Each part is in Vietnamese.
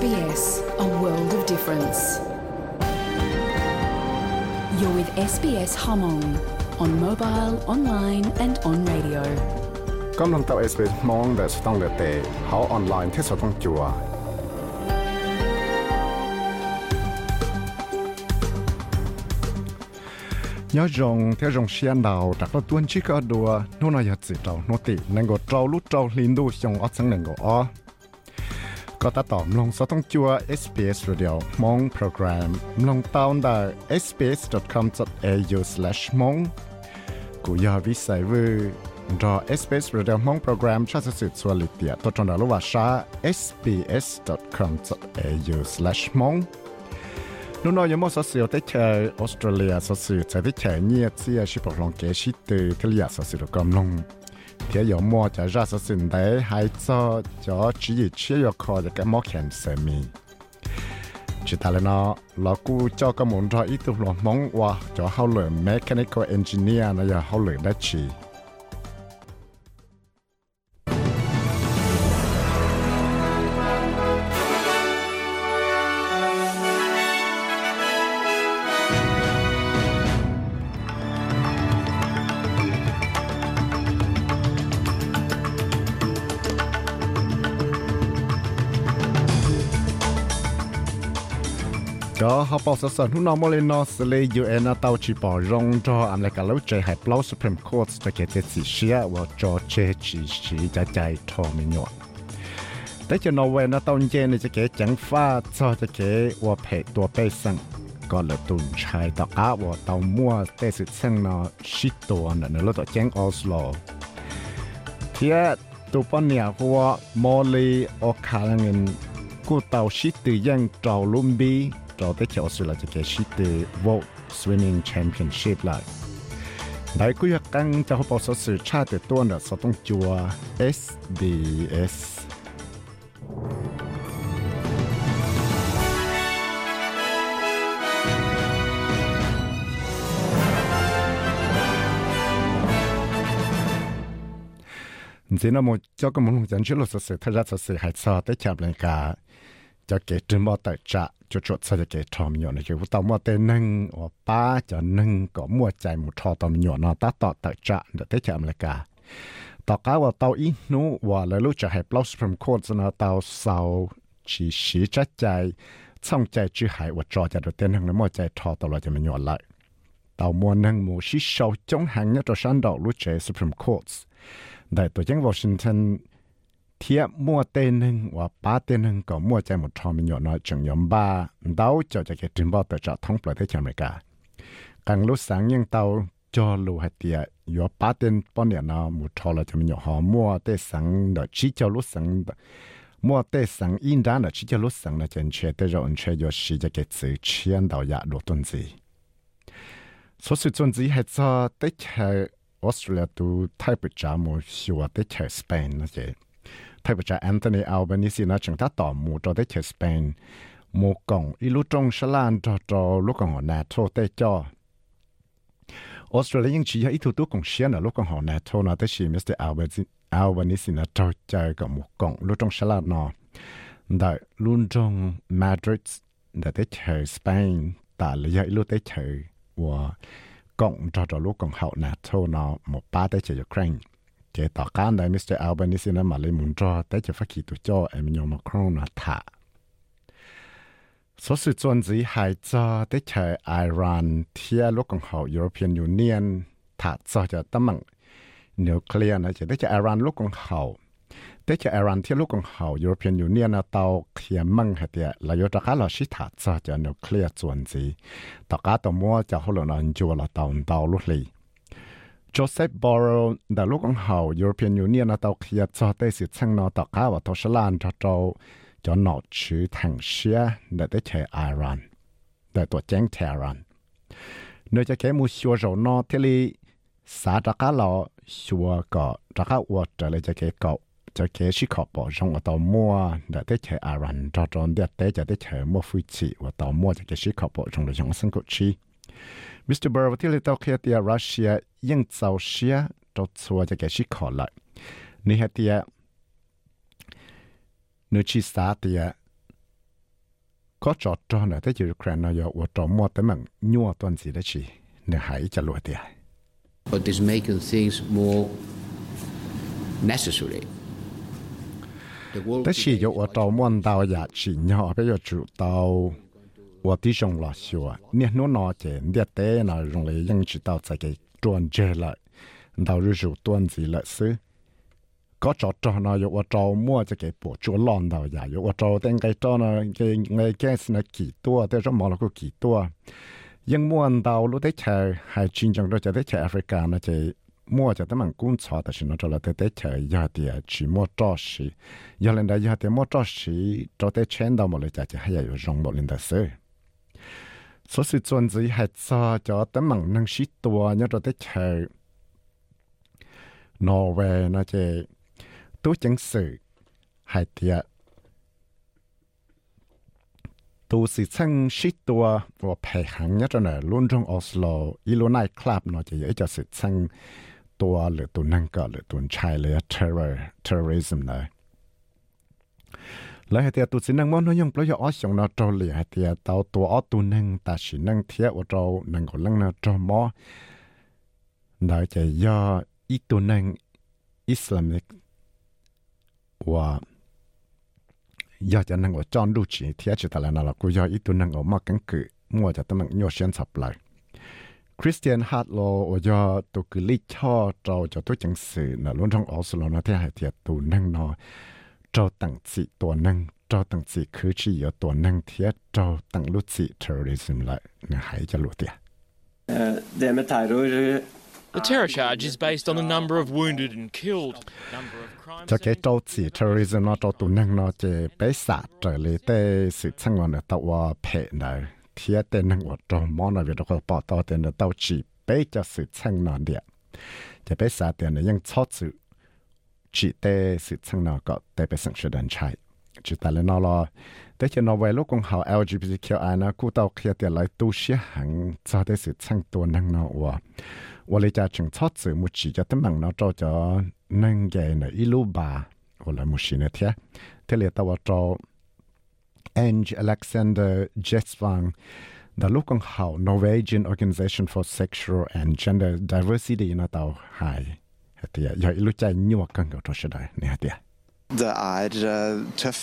SBS, a world of difference. You're with SBS Hmong on mobile, online, and on radio. กำลังตับ SBS มองแต่สต้องเลเตเขาออนไลน์ที่สต้องจัวยอจงเที่ยงเชียนดาวจากตัวชิกอดัวนู่นอยากจิตเราโนตินังก็เจ้าลุเจ้าลินดูชงอัดสังนังก็อ๋อ ก็ตัดต่อมลงสต้องจัว SBS Radio มองโปรแกรมลงตาวน์ได้ sbs.com.au/mong กูยาวิสัยว่ารอ SBS Radio มองโปรแกรมชาติสุดส่วลิเดียตัวจนดาลว่าชา sbs.com.au/mong นู่นยังมอสเสียวได้เชอออสเตรเลียสเสียวจะได้เชอเนียเสียชิบกลงเกชิตทะเลสเสียวกำลง 撇有摸就热死身体，还做就注意吃药可就个莫看生命。chỉ ta lên nó là cú cho các môn ra ít tụ mong qua cho hậu lượng mechanical engineer nó giờ hậu lượng đã chỉ ฮอปอสสนุนนอมเลนอสเลยูเอนาเตาชิปอรองจออเมริกาแล้วใจหายเปล่าสุพรีมคอร์ตจะเกตสิเชียว่าจอเชจีชีจะใจทอมิญวแต่จะนอเวนาเตาเจนจะเกจังฟ้าจอจะเกว่าเพตัวเปสังก็เลยตุนชายตอกอาว่าเตามั่วเตสุดเซงนอชิตตัวนั่นแล้วตัวแจงออสโลเทียตุปนเนียกว่ามอลีออคาลังเงินกูเตาชิตตือยังเจอลุมบี cho tới chỗ sự là cái ship từ World Swimming Championship lại đại quy hoạch căng cho hộp số sự cha từ tuần là số tông chùa SDS thế nó một cho cái muốn dẫn trước luật sự thật ra sự hại sợ tới chạm lên cả cho kể trên bao tài trạng cho cho sao cho cái thọ nhỏ này chứ? Tao mua tên nâng ở ba cho nâng, có mua chạy một thọ tao nhỏ nó ta tọt tại trả được thế chạm là cả. Tao cá và tao ít nú và lời lúc cho hẹp lâu supreme court nó, tao sau chỉ sĩ chắc chạy xong chạy chứ hại và cho cho được tên nâng nó, mua chạy thọ tao là cho mình nhỏ lại. Tao mua nâng mua sĩ sâu chống hàng nhất cho sáng đầu lúc chạy supreme court. Đại tổ chức washington thiệp mua tên nâng và ba tên nâng có mua chạy một trò mình nhỏ nói chẳng nhóm ba. Đau cho cho cái trình bao tờ cho thông bởi thế cho mẹ cả càng lúc sáng nhưng tao cho lưu hạt tiệt yếu ba tên bọn này nào một trò là cho mình nhỏ, họ mua tê sáng đó chỉ cho lúc sáng mua tê sáng in ra là chỉ cho lúc sáng là chân chơi tê rồi chơi yếu chỉ cho cái chữ chiến đào dạ đồ tuần gì số sự tuần gì hết cho tết chơi Australia tu Thái Bình Trà mua sửa tết chơi Spain nó chơi thay bật Anthony Albanese nói chẳng ta tỏ mù cho tới chơi Spain. Mù cổng ít lúc trong Sa Lan cho cho lúc còn họ NATO tới cho Australia nhưng chỉ ít thủ tú cũng xem là lúc còn họ NATO nó tới chỉ Mr Albanese Albanese nó cho chơi cả mù cổng lúc trong Sa Lan nó đợi luôn trong Madrid đã tới chơi Spain ta lấy dạy lúc tới chơi và cộng cho cho lúc còn hậu NATO nó một ba tới chơi Ukraine. ยู่ป้าเตนป้อนเนี่ยนะหมดทอละจะมีหอมัวเตสังเดชิจลุสังมัวเตสังอินดานเดชิจลุสังนะจันเชเตจอนเชยชิจะเกิดสื่อเชียนดาวยาโดตุ นซีสุดสุดจนจีให้จะเตเชออสเตรเลียตูไทยประจามูชัวเตเชสเปนนะเจ thay vì cha Anthony Albanese nó chẳng ta tỏ mù cho tới chơi Spain mù cổng ý lúc trong Sa Lan cho cho lúc còn họ NATO tê cho Australia nhưng chỉ ít thủ tục cùng xuyên ở lúc còn họ NATO nó tới chỉ Mr Albanese nó cho chơi cái mù cổng lúc trong Sa Lan nó đại luôn trong Madrid đã tới chơi Spain ta là giờ lúc tới chơi và cộng cho cho lúc còn họ NATO nó một ba tới chơi Ukraine เจต่อการได้มิสเตอร์อัลเบนิสินะมาเลยมุนจอแต่จะฟักขีตัวจอเอมิโยมาครองนะท่าสสุดจวนจีหายจอได้ใช้ ไอรันเทียลูกของเขายุโรเปียนยูเนียนถ้าจอจะตั้งนิวเคลียร์นะจะได้ใช้ไอรันลูกของเขาได้ใช้ไอรันเทียลูกของเขายุโรเปียนยูเนียนนะเตาเขียมังเหตียแล้วยตะการเราชิถาจอจะนิวเคลียร์จว นจีตะการตัวมัวจะเขาหลงนันจัวเราเตาเตาลุกลี Joseph Borrell đã lúc ông hậu European Union là tàu kia cho tới sự chân nó tàu cá và tàu Sơn Lan cho trâu cho nó chữ thằng xia để tới chơi Iran để tổ chiến Tehran nơi cho cái mua xua rồi nó thế li xã cho cá lọ xua cọ cho cá uất trở lại cho cái cậu cho cái sĩ khó bỏ trong ở tàu mua để tới chơi Iran cho trâu để tới cho tới chơi mua phui chỉ và tàu mua cho cái sĩ khó bỏ trong để trong sân cột chi Mr. Burrow ที่เราเขียนรัสเซียยังเจ้าเชียตั สสิจวนสีหัดซอจอแต่หมังนังชิตัวเนี่ยเราได้เชิญนอร์เวย์นะเจตู้จังสือหายเถียตู้สิช่งชิตัวว่าแพ่หังเนี่ยจะเนี่ยรุ่นจงออสโลอีโลไนคลับเนาะจะยอะจะสิช่งตัวหรือตัวนั่งก็หรือตัวชายเลยเทอร์เรอร์เทอร์เรซึมเนาะ đầu lúc đấy chờ hay chuyên trong đó chờ đấy chờ Africa nó chỉ mua cho tấm bằng cũng cho แต่ nó cho là tới tới chờ giờ thì chỉ mua trò sĩ giờ lên đây giờ thì mua trò sĩ cho tới chén đầu một lời chờ chỉ hay là rong một lần đó sự số sự chuẩn gì hay cho cho tấm bằng năng sĩ tua nhớ cho tới chờ Norway nó chỉ tôi chẳng sự hay thì tu sĩ chân sĩ tua và phải hàng nhất là luôn trong Oslo ý luôn này club nó chỉ cho sự chân tua lửa tu năng cỡ lửa tu chạy lửa terror terrorism này lại thì tu sĩ năng món nó dùng bây giờ ở trong nó trâu lì hay thì tàu tua ở tu năng ta chỉ năng thiệt ở trâu năng có lăng nó trâu mò đó chỉ do ít tu năng Islamic và giờ cho năng ở trong lưu chỉ thì chỉ là nào là cô giờ ít tu năng ở mặc cứng cự mua cho tấm bằng nhiều xuyên sập lại Christian Hartlaw ở giờ tu cứ lý cho cho cho tôi chẳng sự là luôn trong Oslo nó thế hay thiệt tu nó cho tặng chỉ tu năng cho tặng chỉ cứ chỉ ở tu năng thiệt cho tặng lúc chỉ terrorism lại là hãy cho lụt tiệt The terror charge is based on the number of wounded and killed, cho cái trâu chỉ terrorism nó trâu năng nó chỉ bé xả trở lại tới sự sang ngon ở tàu wa phe này thì tên năng ở trong món này việc đó bỏ tên là tàu chỉ bé cho sự sang ngon địa. Chỉ xả tiền này ยัง chót sự chỉ tế sự sang nó có tế bé sang sự đàn chạy chỉ tại là nó lo tế cho nó về lúc cũng học LGBTQI nó cũng tao kia tiền lại tu sĩ hàng cho tế sự sang tuần năng nó wa 我嚟家正操子木只就得问我做咗能嘅呢一路吧，我嚟木是呢贴，贴嚟到我做 Ange Alexander Jetsvang，那路讲好 Norwegian Organization for Sexual and Gender Diversity 呢到系，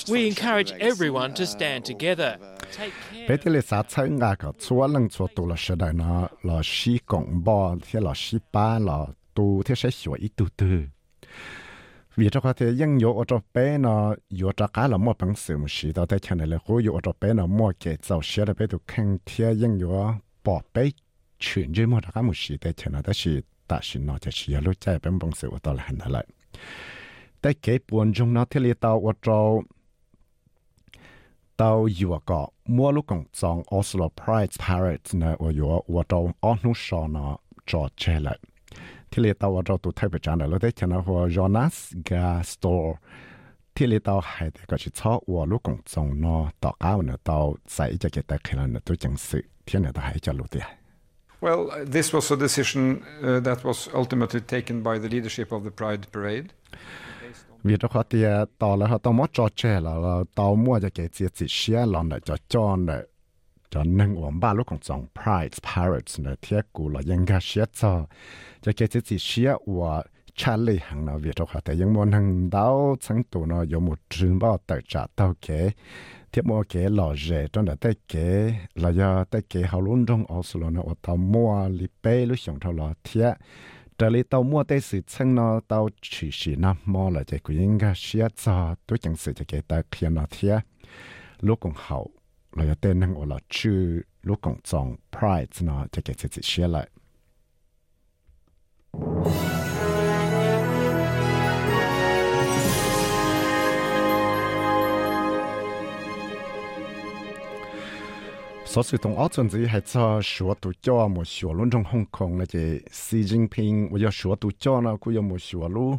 We encourage everyone to stand together. Betile sa tsai nga ka chua lang chua tu la shadai na la shi kong bo the la shi pa la tu the she shua i tu tu. Vì cho có thể dân dụ ở chỗ bé nó dụ cho cá là mua bằng sự một sĩ đó tại chẳng này là hữu dụ ở chỗ bé nó mua kể dầu xe là bé tụ khăn thia dân dụ bỏ bé chuyển dưới mua cho cá một sĩ tại chẳng này đó sĩ ตาชินนอจะเชียรู้ใจเป็นบางสิ่อต่อหลังนั่นอะไรแต่เก็บปวนจงนอทเลีตาวัดเราตาอยู่ก็มัวลูกของจองออสโลไพรส์พาริสเนออยู่วัดเราอ้อนุชอนอจอดเชลยที่เลีตาวัดเรตัวไทยประจานแล้วได้ชนะหัวจอนัสกาสโตร์ที่เลียตาห้ก็ชิชอวัวลูกของจองนอต่อก้าวเนอตาใส่จะเกิดแต่เคลนตัวจังสื่ที่เนอตาห้ยจะรู้เดีย Well, uh, this was a decision uh, that was ultimately taken by the leadership of the Pride Parade. vì đó khó thì tàu là họ tàu mất cho trẻ là tàu mua cho cái chiếc chiếc xe là để cho cho để cho nâng ổn ba lúc còn dòng Pride Pirates để thiết cụ là những cái xe cho cho cái chiếc chiếc xe và Charlie hàng nào vì đó họ thì những món hàng đào sáng tụ nó có một trường bao tài trả tàu kế 贴冇嘅落热，真系得嘅，嚟呀得嘅好lon中奥斯咯呢，我到摸里背都上头落贴，这里到摸的事情呢，到去时呢摸了，这个应该写咗，都正是这个得片落贴，如果好，嚟呀得能我落去，如果中 pride 呢，这 所以同澳洲子係做學度教冇學論中香港咧，就習近平我要學度教呢，佢又冇學路。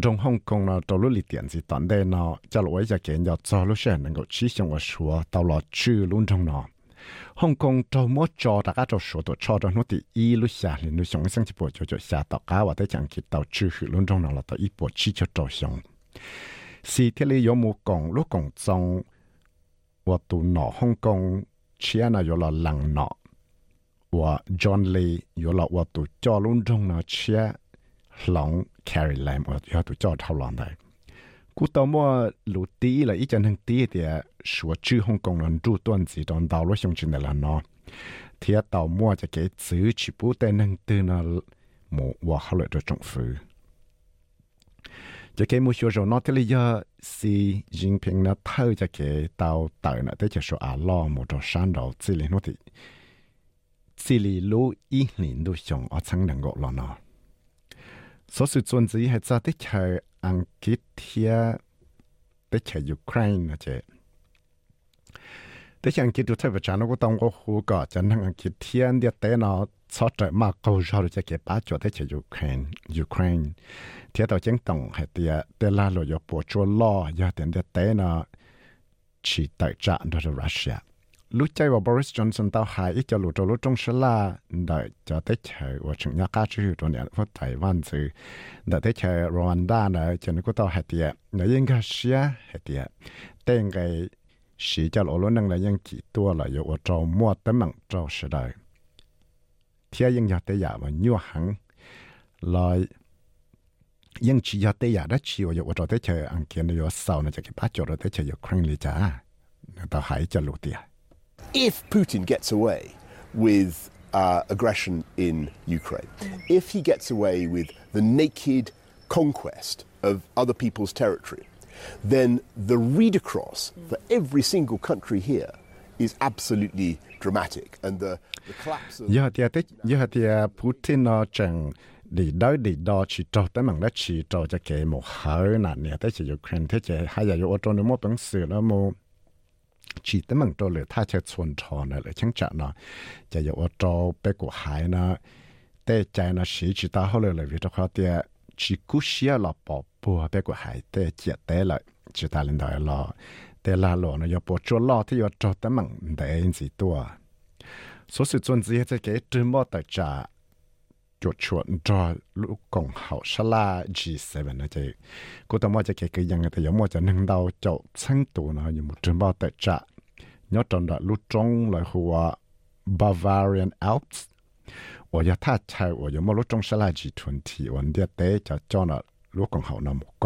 中香港呢，到路里電子當地呢，就我一隻件要做路先能夠執行我說到了去論中呢。香港做乜做大家就說到錯到我哋一路下嚟，你上升一步就就下到家或者講起到去論中呢，到一步起就做上。是啲你有冇講路講中？我读脑香港，chia na yo là lằng nọ và John Lee yo là và tụ cho luôn trong nó chia Long carry Lam và yo tụ cho thao lòng đấy cú tao mua lũ tí là ít chân hàng tí thì sửa chữ Hong Kong lần trụ tuần gì đòn tàu lúc xong chuyện là nó thì tao mua cho cái chữ chỉ bút tên hàng tư nó một và họ lại được trọng phứ จะเกมุชัวร์นอตเลยยาสีจิงพิงนะเท่าจะเกตาวเต่านะแต่จะชัวอาล้อมุดชันดาวสิลิโนติสิลิลูอีหลินดูชงอชังนังกลอนะสสุดส่วนจีให้จะได้ใช้อังกฤษเทียได้ใช้ยูเครนนะเจได้ใช้อังกฤษดูเท่ากับฉันก็ต้องก็หูก็จะนั่งอังกฤษเทียนเดียเต้นอ cho trời mà câu sau rồi cái bá cho thế chế Ukraine Ukraine. Thế tàu chiến tổng hệ tia tia la lo yo po cho lo ya tiền để té nó chỉ tại trạng đó là Russia. Lúc chơi vào Boris Johnson, tao hại ít cho lũ trâu, lũ trong sơ la, đợi cho tới chơi và chúng nhà cá chứ tuần này có Đài Loan chứ đợi tới chơi Rwanda này cho nên có tao hại tia nó yên cả xia hại tia tên cái sĩ cho lũ lũ năng là yên chỉ tua là yo trâu, mua tới mạng trâu sơ đời If Putin gets away with uh, aggression in Ukraine, if he gets away with the naked conquest of other people's territory, then the read across for every single country here giờ thì tết giờ thì à, Putin à, nó chẳng đi đó đi đó chi cho tới mạng đó chi cho cho cái một hơi nè nè. Tới chỉ Ukraine, thế chỉ hay là ở trong nước một bằng sự nó một chỉ tới mạng cho lửa tha cho xuân trò này là chẳng chả nó chỉ ở trong bên của hải nó tế chạy nó chỉ chỉ ta hậu là vì cho khó tiền à, chỉ cú xia là bỏ bùa bên của hải tế chỉ tế lại. Chỉ ta lên đời là tế là lộ nó có bỏ cho lo thì ở trong tới bằng để gì tua số sự chuẩn gì thế cái trừ mò tại trả จดชวนจอลูกกงเขาชลา G7 นะเจ๊กูต้องว่าจะเกี่ยยังแต่ยังมั่วจะนึ่งดาวเจ้าชั้งตัวนะยังมุดจนบ่แต่จะยอดจนดลูกจงเลยหัว Bavarian Alps 我要他猜我有没有中下来 G20 我哋得就做了ลูกกงเขานำก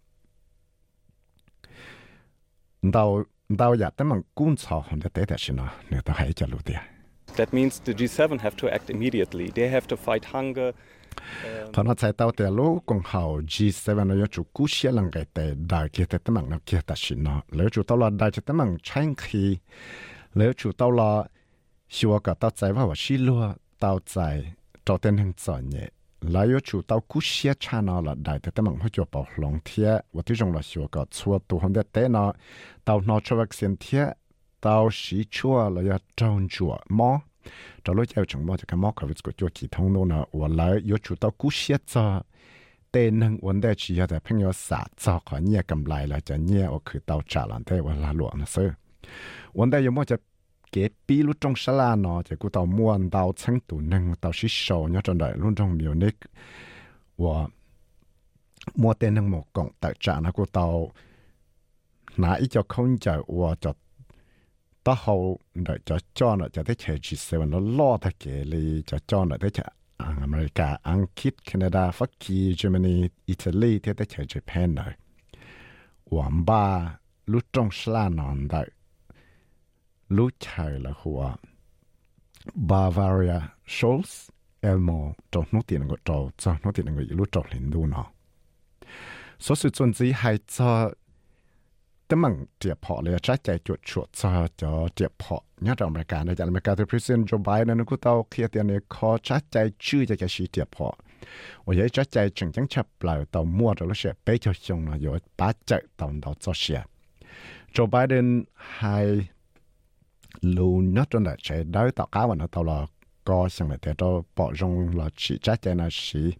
Now, now, yeah, the man gunsa on the data shina, ne da hai ja lutia. That means the G7 have to act immediately. They have to fight hunger. Um, còn nó chạy tàu tàu lũ cùng hậu G7 nó chú cú xe lần cái tệ đại kia tệ tấm nó kia ta xin nó. Lỡ chú tàu là đại cho tấm bằng tranh khi lỡ chú tàu là xua cả tàu chạy vào và xí lua tàu chạy cho tên hàng chạy nhẹ. ยวกับชินเนาะแล้วจุตลอดได้จะตั้งมังใช้คีแล้วจุตลอดชัวกับเตาใจว่าว่าชิลัวเตาใจจอเต้นหึงจอนเนี่ยแล้วอยากจุเตากู้เชียชาเนาะละได้แต่ตั้งมังเขาจะบอกลงเทียว่าที่จงเราชัวกับชัวตัวคนเดียเต้เนาะเตานอชวักเสียนเทีย tao sĩ chua là ya trông chua mò cho lối chơi chẳng mò cho cái mò cái kế bí lúc trong sá la nó thì cô tàu mua tàu chẳng tủ nâng tàu xí sầu nhá trong đời luôn trong miều nick và mua tên nâng một cộng tại trả nó cô tàu nãy cho không chờ và cho ta hậu đợi cho cho nó cho tới chạy chỉ xe nó lo thật kế li cho cho nó tới chạy America, Anh Kit, Canada, Pháp Kỳ, Germany, Italy, thế tới chạy Japan rồi. Quảng ba lúc trong sá la nó đợi luchaila hua Bavaria Scholz elmo to no tiene go to to no tiene go lu to lin du no so su chun zi hai cha te mang tia pho le cha chai chuột chuột cha cho tia pho nhá trong mấy cái này chẳng mấy cái thì president Joe Biden nó cứ tao kia tiền này khó cha chai chư cho cái gì tia pho 我也在在正正吃来到摸着那些白球熊了，有八只到到做些。Joe Biden 还 luôn nhất trong đại chế đới tạo cá và nó tàu là có sang là thế đó bỏ rong là chỉ trách cho nó chỉ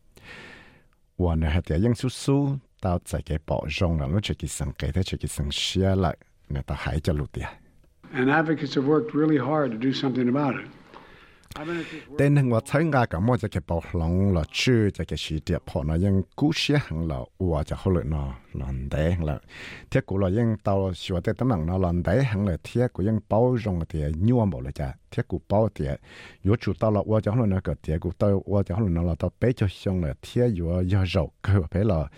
và nó hạt tiền su su tao sẽ cái bỏ rong là nó chỉ cái sang cái thế, chỉ cái sang xia lại người ta hãy cho lụt tiền And advocates have worked really hard to do something about it tên hưng và thấy ngà cả mỗi cái bảo lòng là chưa cái cái sự đẹp họ nó ยัง cú xia hằng là ua cho họ lợi nó lần đấy là thiết cú là ยัง tàu sửa tới tấm bằng nó lần đấy hằng là thiết cú ยัง bao rong thì nhuộm bảo là cha thiết cú bao thì yếu chủ tàu là ua cho họ nó cái thiết cú tàu ua cho họ nó là tàu bé cho xong là thiết yếu yếu rau cơ bé là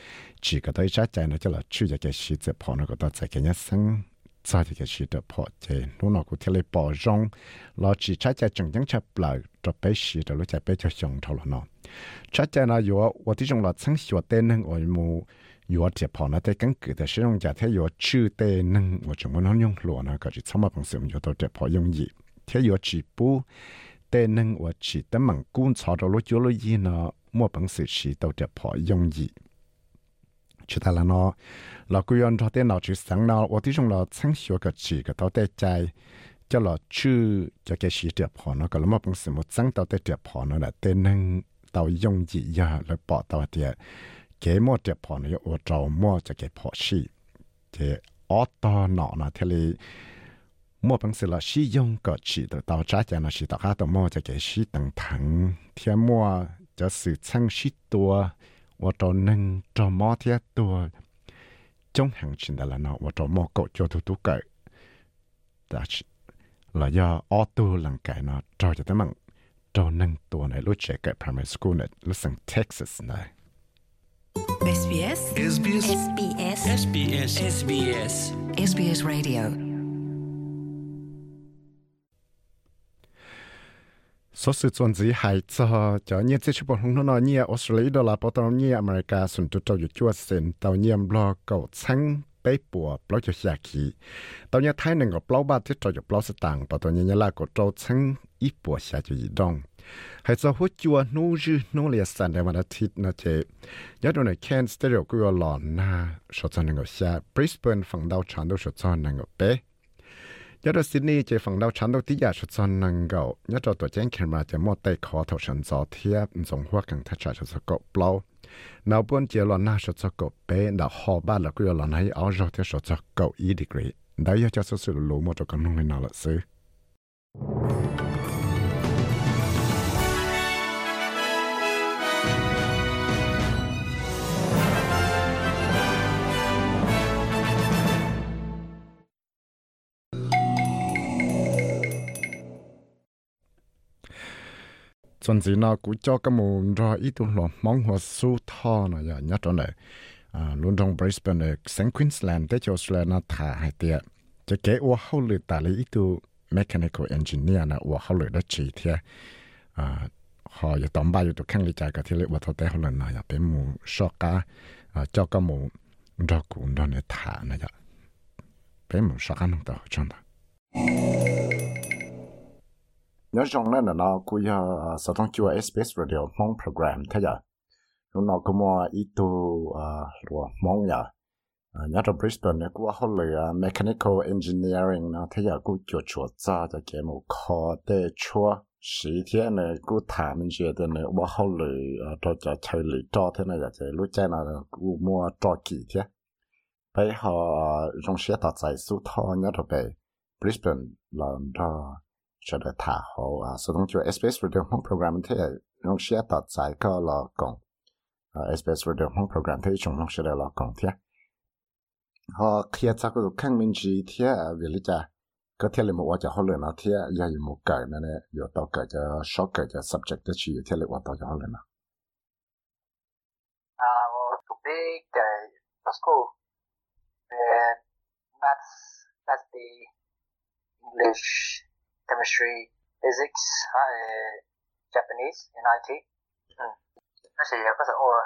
chỉ cái tới trái trái nó cho là chưa cái sự đẹp họ nó cái tàu cái nhá sinh 在这个时的破解，路那个天里保容，老只差在正正差不来，这被时的路在被就上头了呢。差在那有我这种了曾学的能我 mu 有这破那在跟个的使用家他有吃的能我怎么能用罗呢？个是怎么本事我们就到这破用意，他有几步的能我只的门观察到路就路意呢，莫本事是到这破用意。去他了呢，老贵人他电脑去上呢，我这种了曾学个几个到在在，叫了去就给洗掉跑呢，个了么本事么真到在掉跑呢了，得能到用意呀来报到的，给么掉跑呢，我找么就给跑去，这我到脑呢，这里。莫本事了，使用个起的到家家呢是大家都莫就给洗等疼，天莫就是撑许多。 我找能找毛天多，中行情的了呢，我找毛狗叫都都改，但是了要奥多能改呢，找着他们找能多呢，路这个 primary school 呢，路上 Texas 呢。 SBS SBS SBS SBS SBS SBS Radio số sự chuẩn gì hại cho cho nhiên chỉ chụp hông nó nhiên Australia đó là bảo tao nhiên America sủng tụ tao chua sen tao nhiên lo cầu sang bé bùa bảo cho xa kỳ tao nhiên thái nâng gặp bảo ba thiết tao gặp bảo sẽ tàng bảo tao nhiên là có tao sang ít bùa xa cho gì đông hay cho hút chua nô dư nô liệt sản để mà đã thiết nó chế nhớ đồ này Cairns stereo cứ lo na số cho nâng gặp xa Brisbane phẳng đau chán đâu số cho nâng gặp bé ยาดซิดนีย์เจฟังดาวชั้นดาวที่ยาชุดซอนนังเก่ายาจอตัวแจ้งเขมาจะมอดไตคอเถาฉันซอเทียบส่งหัวกังทัชาชุดสกเปล่าแนาป้นเจีลอนหน้าชุดสกเป็นดาวหอบ้านแล้วก็ยลอนให้เอาจอเทียชุดสกอีดีกรีได้ยาจะสุดๆรู้มอดกันนุ่งในนอละซื้อ chuẩn gì nó cũng cho cái mù ra ít tu lo mong hoa su thọ nó giờ à, nhớ trong này. À luôn trong Brisbane này sáng Queensland tới cho Australia nó thả hai tiệt cho cái ô hậu lửa ta lấy ít tu mechanical engineer nó ô hậu lửa đó chỉ thiệt à họ giờ tóm bao giờ tụ khăn lý giải cái thiệt lệ ô thọ tế hậu lửa nó giờ bé mù so cá à cho cái mù ra cũng đó này thả nó giờ à. bé mù so cá nó đó trong đó nhớ trong đó là nó cũng giờ sở thông chùa SBS Radio mong program thế giờ. Chúng nó cũng mua ít tu rồi mong giờ nhớ trong Brisbane nó cũng học là mechanical engineering nó thế giờ cũng chùa chùa ra cho cái một khó để chùa sĩ thế này cũng thả mình chuyện thế này cũng học là cho cho chơi lý cho thế này, giờ lúc chơi là cũng mua cho kỳ thế. Bây họ trong sẽ tạo giải số thọ nhớ trong Brisbane là cho cho được thả hồ à số đông cho SBS Radio Home Program thế nông sẽ tạo giải cái là cộng SBS à, Radio Home Program thế chúng nông sẽ là cộng thế họ khi cho cái khang minh chỉ thế à, vì lý do có thể là một vài họ lựa nó thế giờ một cái này này có tao cái cho số cái cho subject cái chỉ thế là một tạo cho họ lựa nó. À một cái cái school then that's that's the English chemistry, physics, uh, Japanese in IT. Ừ. Nó sẽ có thể or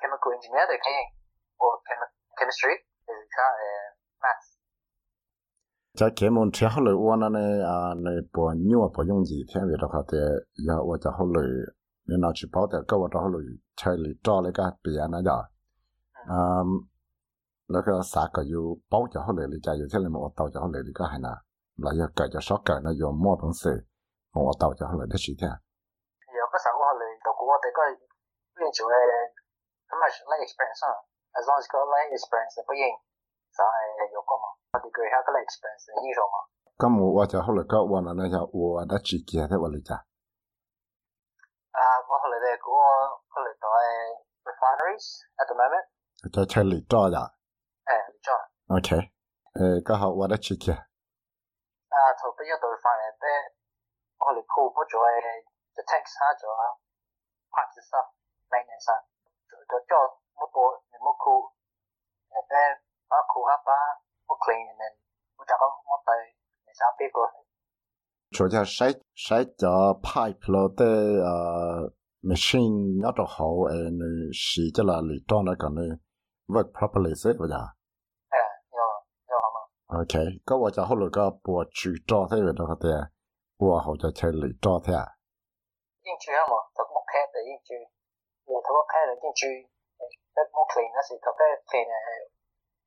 chemical engineer thì cái or chem chemistry physics, khá là math. Cha kế môn học hậu lửa anh ấy à này bỏ nhiều bỏ dùng gì ừ. thế vì đó có thể giờ uan chế học lửa nên nó chỉ bảo để các uan học lửa chơi lửa cho lấy cái bia này đó. Um, แล้วก็สาก็อยู่เป้าจะเขาเลยหรือใจอยู่เช่นไรมันอดเตาจะเขาเลยหรือก็หายนะ 那要改就少改了，有么东西，我到家来得时间。有不少话嘞，如果我这个运作的，他妈是 experience，啊，总是个来 experience 不应，才有过嘛？我的规划个来 experience 的英嘛。咁我我就后来个我那那下我得姐姐在屋里家。啊，我好来在个我后来在 refineries at the moment。在车里做呀。哎，做。OK，诶，刚好我的姐姐。啊，就俾一隊法人咧，我哋不咗嘅，就 text 咗啊，拍住，人，就就叫我多你冇酷誒，我 call，我 clean，我就講我對你想俾個。就叫谁谁的 pipe 咯，的呃 machine 那种好，呃，你洗掉了，你装了可能 properly 是不？ โอเคก็ว่าจะฮู้หรือก็ปวดจุด进去了嘛，他没开的进去，也他没开的进去，那没开那是他开开的，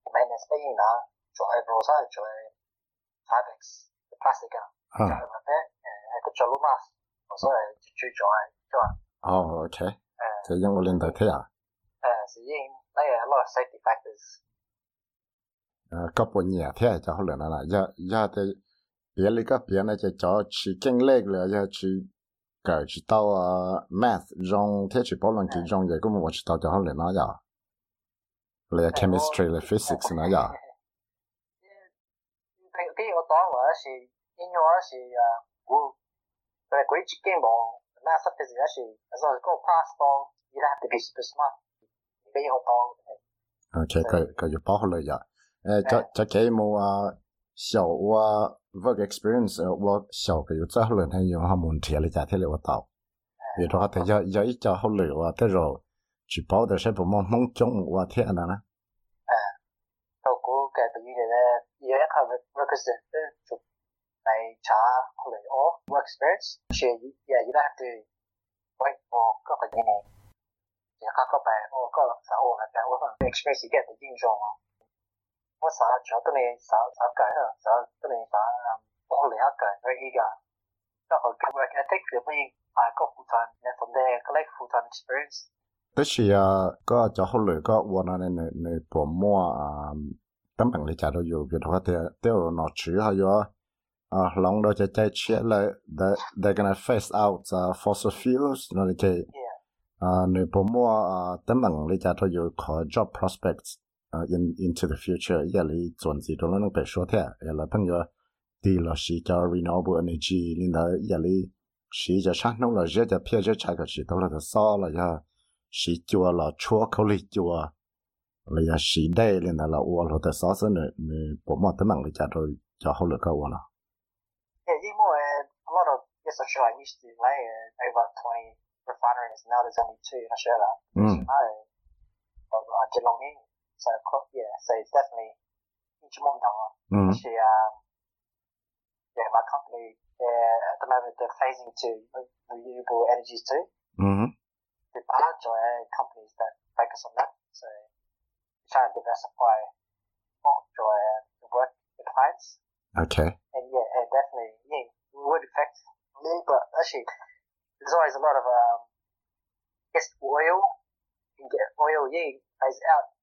我们那是用做那个啥做产品 plastic 啊，诶那个做罗马，我说来就去做诶，对？哦，OK，诶，是用我领导听啊？诶，是用那个 lot safety factors。诶，个半夜睇就好难啦，一一啲别你个别呢就找去经历了，要去搞知道啊 math 用睇去保论几种嘢，咁我知道就好难啦呀，你 chemistry 你 physics 那呀，跟住我当或者是应用或者是诶，我诶嗰啲资金冇，那 subject 有时，as long as 嗰个 pass 到，you have to be super smart，跟住我当。 OK，佢佢要包好嚟 呀，诶，就就几冇啊，小我 work experience 我小嘅要真好难系用下问题嚟就睇嚟我到。比如话，佢有有一家好累哇，但是去包的是不忙忙中我天呐呢？到嗰嘅对于你咧，有一个 requisite 咧，做嚟查后嚟我 work experience，所以 yeah you don't have to wait for 嗰个嘢嚟，然后嗰边我嗰个时候我系我可能 experience 嘅对应用 我啥全等你啥啥改了，啥等你啥包了一改，所以讲，那好，我我 take 了不一啊个 full time，那从个 like full 担 experience。得是啊，个就好累，个我那那那薄膜啊，根本里家都有，比如说掉掉了脑柱还。啊，龙都在在吃嘞，they they gonna face out 啊 fossil fuels，那里在啊，你不摸啊，等等，你家都有可 job prospects。呃，in into the future，夜里转子都能被说天，夜了朋友，第了是叫 renewable energy，领导夜里是叫山东了，热叫偏热柴个是到了就烧了呀，是叫了出口里叫，了呀是带领导了我了的烧死呢，你不忙的忙了家都叫好了个我了。Yeah, you more a lot of yes, I'm sure I used to lay over twenty refineries. Now there's only two in Australia. Mm. So, no, I, I, Geelong. So yeah, so it's definitely. Mm. Actually, um, yeah, my company uh, at the moment they're phasing to renewable energies too. Mhm. The large uh, companies that focus on that. So trying to diversify joy uh, the work with clients. Okay. And yeah, and definitely, yeah, it would affect me, but actually, there's always a lot of, um, yes, oil, you can get oil, yeah, phase out,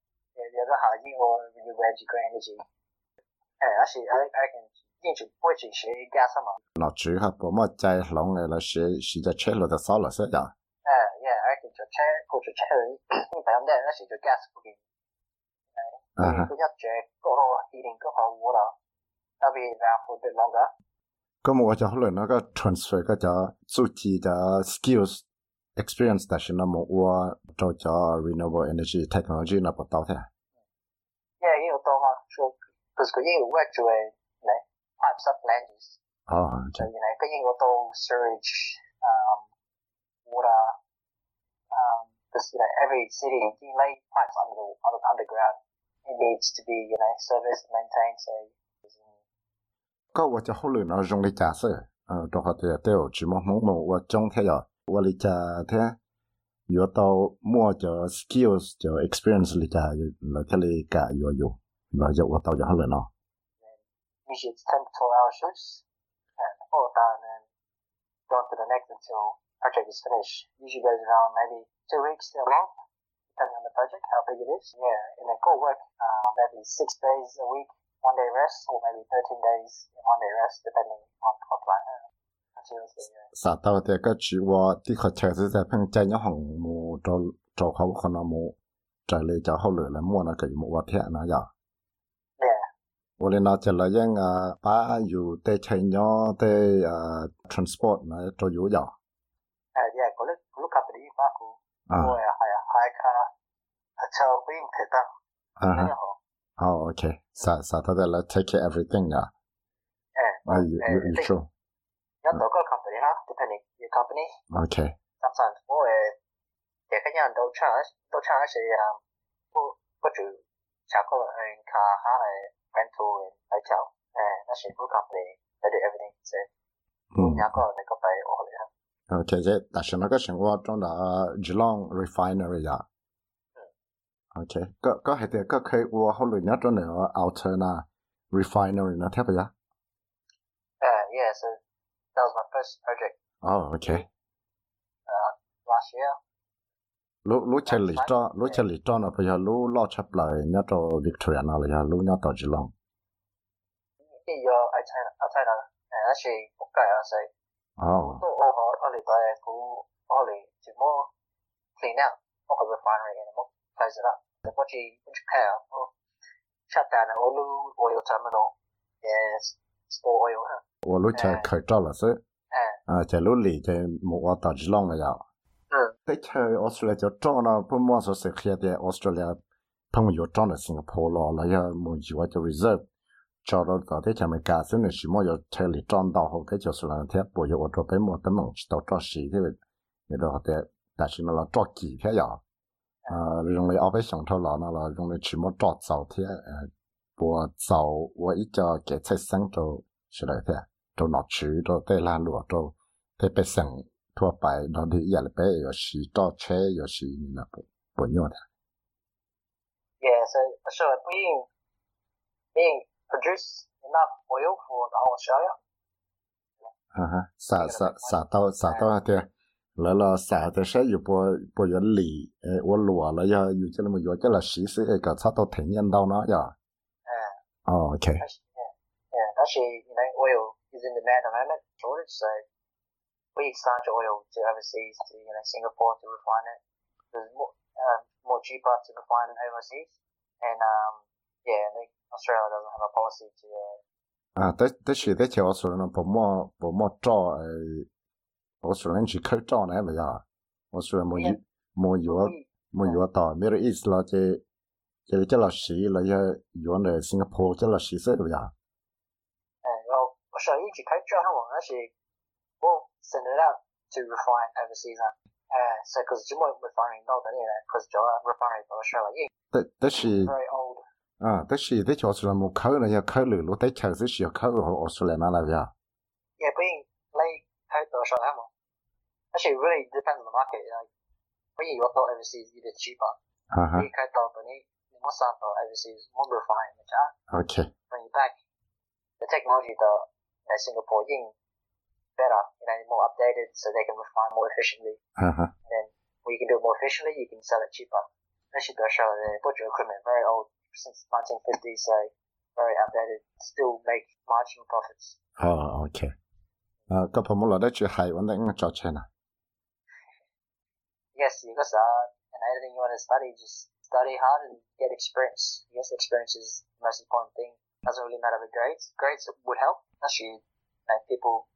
有个下页我要学住嗰样嘢先，诶，阿是阿阿件先做，我做嘢加什么？落煮下步，我再讲嘅，我先先就吹落只扫垃圾啦。诶，呀，我先就吹，我先吹，你睇下咧，我先就加水。嗯。佢一借嗰个电力嗰个屋啦，特别难负担咯。咁我就可能嗰个 transfer 嘅就，足止嘅 skills experience，但系呢，我招招 renewable energy technology，我唔到嘅。佢英语 work 就系嚟 pipes up lands，哦就原来佢英语都 sewage, um, water, um, because you know every city you lay pipes under the under, underground. It needs to be you know serviced, maintained. So ก็ว่าจะเขาเลยนะรงเลยจ่าเสือเออตัวเขาเดียวเดียวจีมองมองมองว่าจงเทีย我哩家的 有到摸着 skills 就 experience 里家来这里干有有， nó dậu vào tàu cho hắc lửa nó usually it's 10-12 hour shifts and all down and go on to the next until project is finished. Usually goes around maybe two weeks a month depending on the project how big it is. Yeah in a core work uh, maybe six days a week one day rest or maybe 13 days one day rest depending on the plan. sa tao te ka chi wa ti kha cha se sa phang cha nya hong mu cho cho kho kho na mu trả lời cho họ lửa là mua nó cái một vật thể nào vậy 我哋那就嚟因啊，把有啲菜鸟啲啊 transport 呢做有呀。 Uh, yeah, có lúc có lúc company mà cũng 啊 mua hai hai car, à cho quý thể tăng. 啊哈，哦，OK，啥啥他哋嚟 take care everything 呀。 Eh, 啊，有有有 think 做 nhớ tổ có company ha, depending your company. ，OK， Sometimes mua để cái nhà đầu charge, đầu charge thì um, có có chủ trả có ở car ha, rental and lấy chào. Eh, nó sẽ có company, they do everything. So, 嗯 nhà có này có phải ở đây ha. ，OK，即但是那个生活中的 Geelong refinery 呀。OK，个个系啲个佢我后来一种嚟个 outer 那 refinery 那睇唔呀？ Uh, yeah, so that was my first project 哦，OK， last year. lũ lũ chơi lì cho lũ chơi lì cho là bây giờ lũ lo chấp lại nhá cho Victoria nào là lũ nhá tàu chỉ lòng đi giờ ở China ở China này là gì quốc gia là gì oh lũ ở họ ở lì tại cũ ở lì chỉ mua clean out ở cái refinery này mua phải gì đó để có gì cũng chỉ khai ở shut down ở lũ oil terminal yes store oil ha ở lũ chơi khởi cho là gì à. à chạy lũ lì chạy một tàu chỉ lòng là gì Tete Australia, Jotran, 友找了新加坡佬了 sekhia reserve 照到昨天前面干生 nesu 车里撞到后背就是两天不要我这边没 ke 去到找谁的，你都好头，但是你那找几天呀？呃，用 tenonjito, 来起码找早天，呃不早，我一家给菜三着，是来天，都拿去，都带那路都特别省 ทั่วไปเราที่อยากไป有时找车有时你那不不用的， Yeah, so so being being produce enough oil for the whole Australia. 啊哈，啥啥啥到啥到的。来了啥的事又不不要理，诶，我落了要有这么有这了实施一个差到体验到那呀。 Eh, 哦，OK， that's- yeah, yeah. Actually, you know, oil is in demand at the moment, shortage. So we exchange oil to overseas, to you know, Singapore to refine it. It's more um, more cheaper to refine it overseas, and um, yeah, I think Australia doesn't have a policy to. Uh, 啊，但但是在桥说呢，不么不么找呃，我说人去口罩呢不呀？我说没有没有没有到，没有意思了，这这这了谁了要用的新加坡这了谁说的呀？ and well, Australia to coach how actually we'll send it out to refine overseas. Uh, uh, so because you won't refining no, but yeah, because refinery for Australia, yeah, 但但是 very old. 啊，但是在桥说没口了要口了，路在桥是需要口和我说来那了呀？ Yeah, being late coach for Australia, huh? actually it really depends on the market. Like when you go overseas, it is cheaper. 啊哈 We coach for any more sample overseas, more refined, which I ，OK， bring it back. The technology, the you know, Singapore yin better, you know, more updated, so they can refine more efficiently. 啊哈。 And then when you can do it more efficiently, you can sell it cheaper. Especially the Australia, the butcher equipment, very old, since 1950, so very outdated, still make marginal profits. 哦，OK，啊，个朋友老在去海湾的应该找钱了。 Yes, you got uh, and anything you want to study, just study hard and get experience. Yes, experience is the most important thing. Doesn't really matter the grades. Grades would help. Actually, you know, people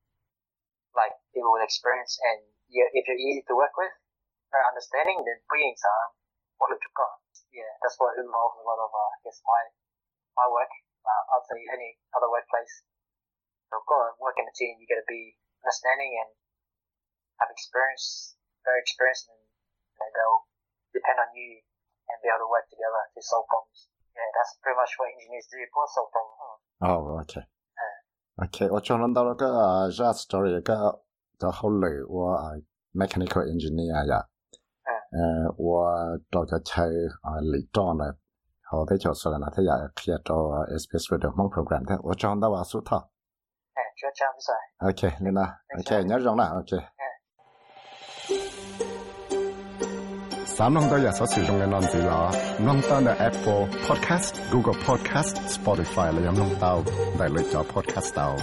like people with experience, and you, if you're easy to work with, very understanding, then bringing some what you got. Yeah, that's what involves a lot of, uh, I guess, my my work. Uh, I'd say any other workplace. So, to work in a team. You got to be understanding and have experience, very experienced, and you know, they'll depend on you and be able to work together to solve problems. Yeah, that's pretty much what engineers do. What solve problems? Huh? 哦，OK，OK，ok 我做紧到嗰个 justory 嘅度学历我啊 mechanical engineer 呀，诶我都就做啊李庄嘅，我都做咗啦，佢而家做啊 space-related programme，我做紧到话数套。诶，就张表。ok 呢度，ok 你入啦，ok。三弄到也所使用嘅軟件啦，弄到嘅 Apple Podcast、Google Podcast、Spotify 你有弄到，嚟嚟咗 Podcast 到。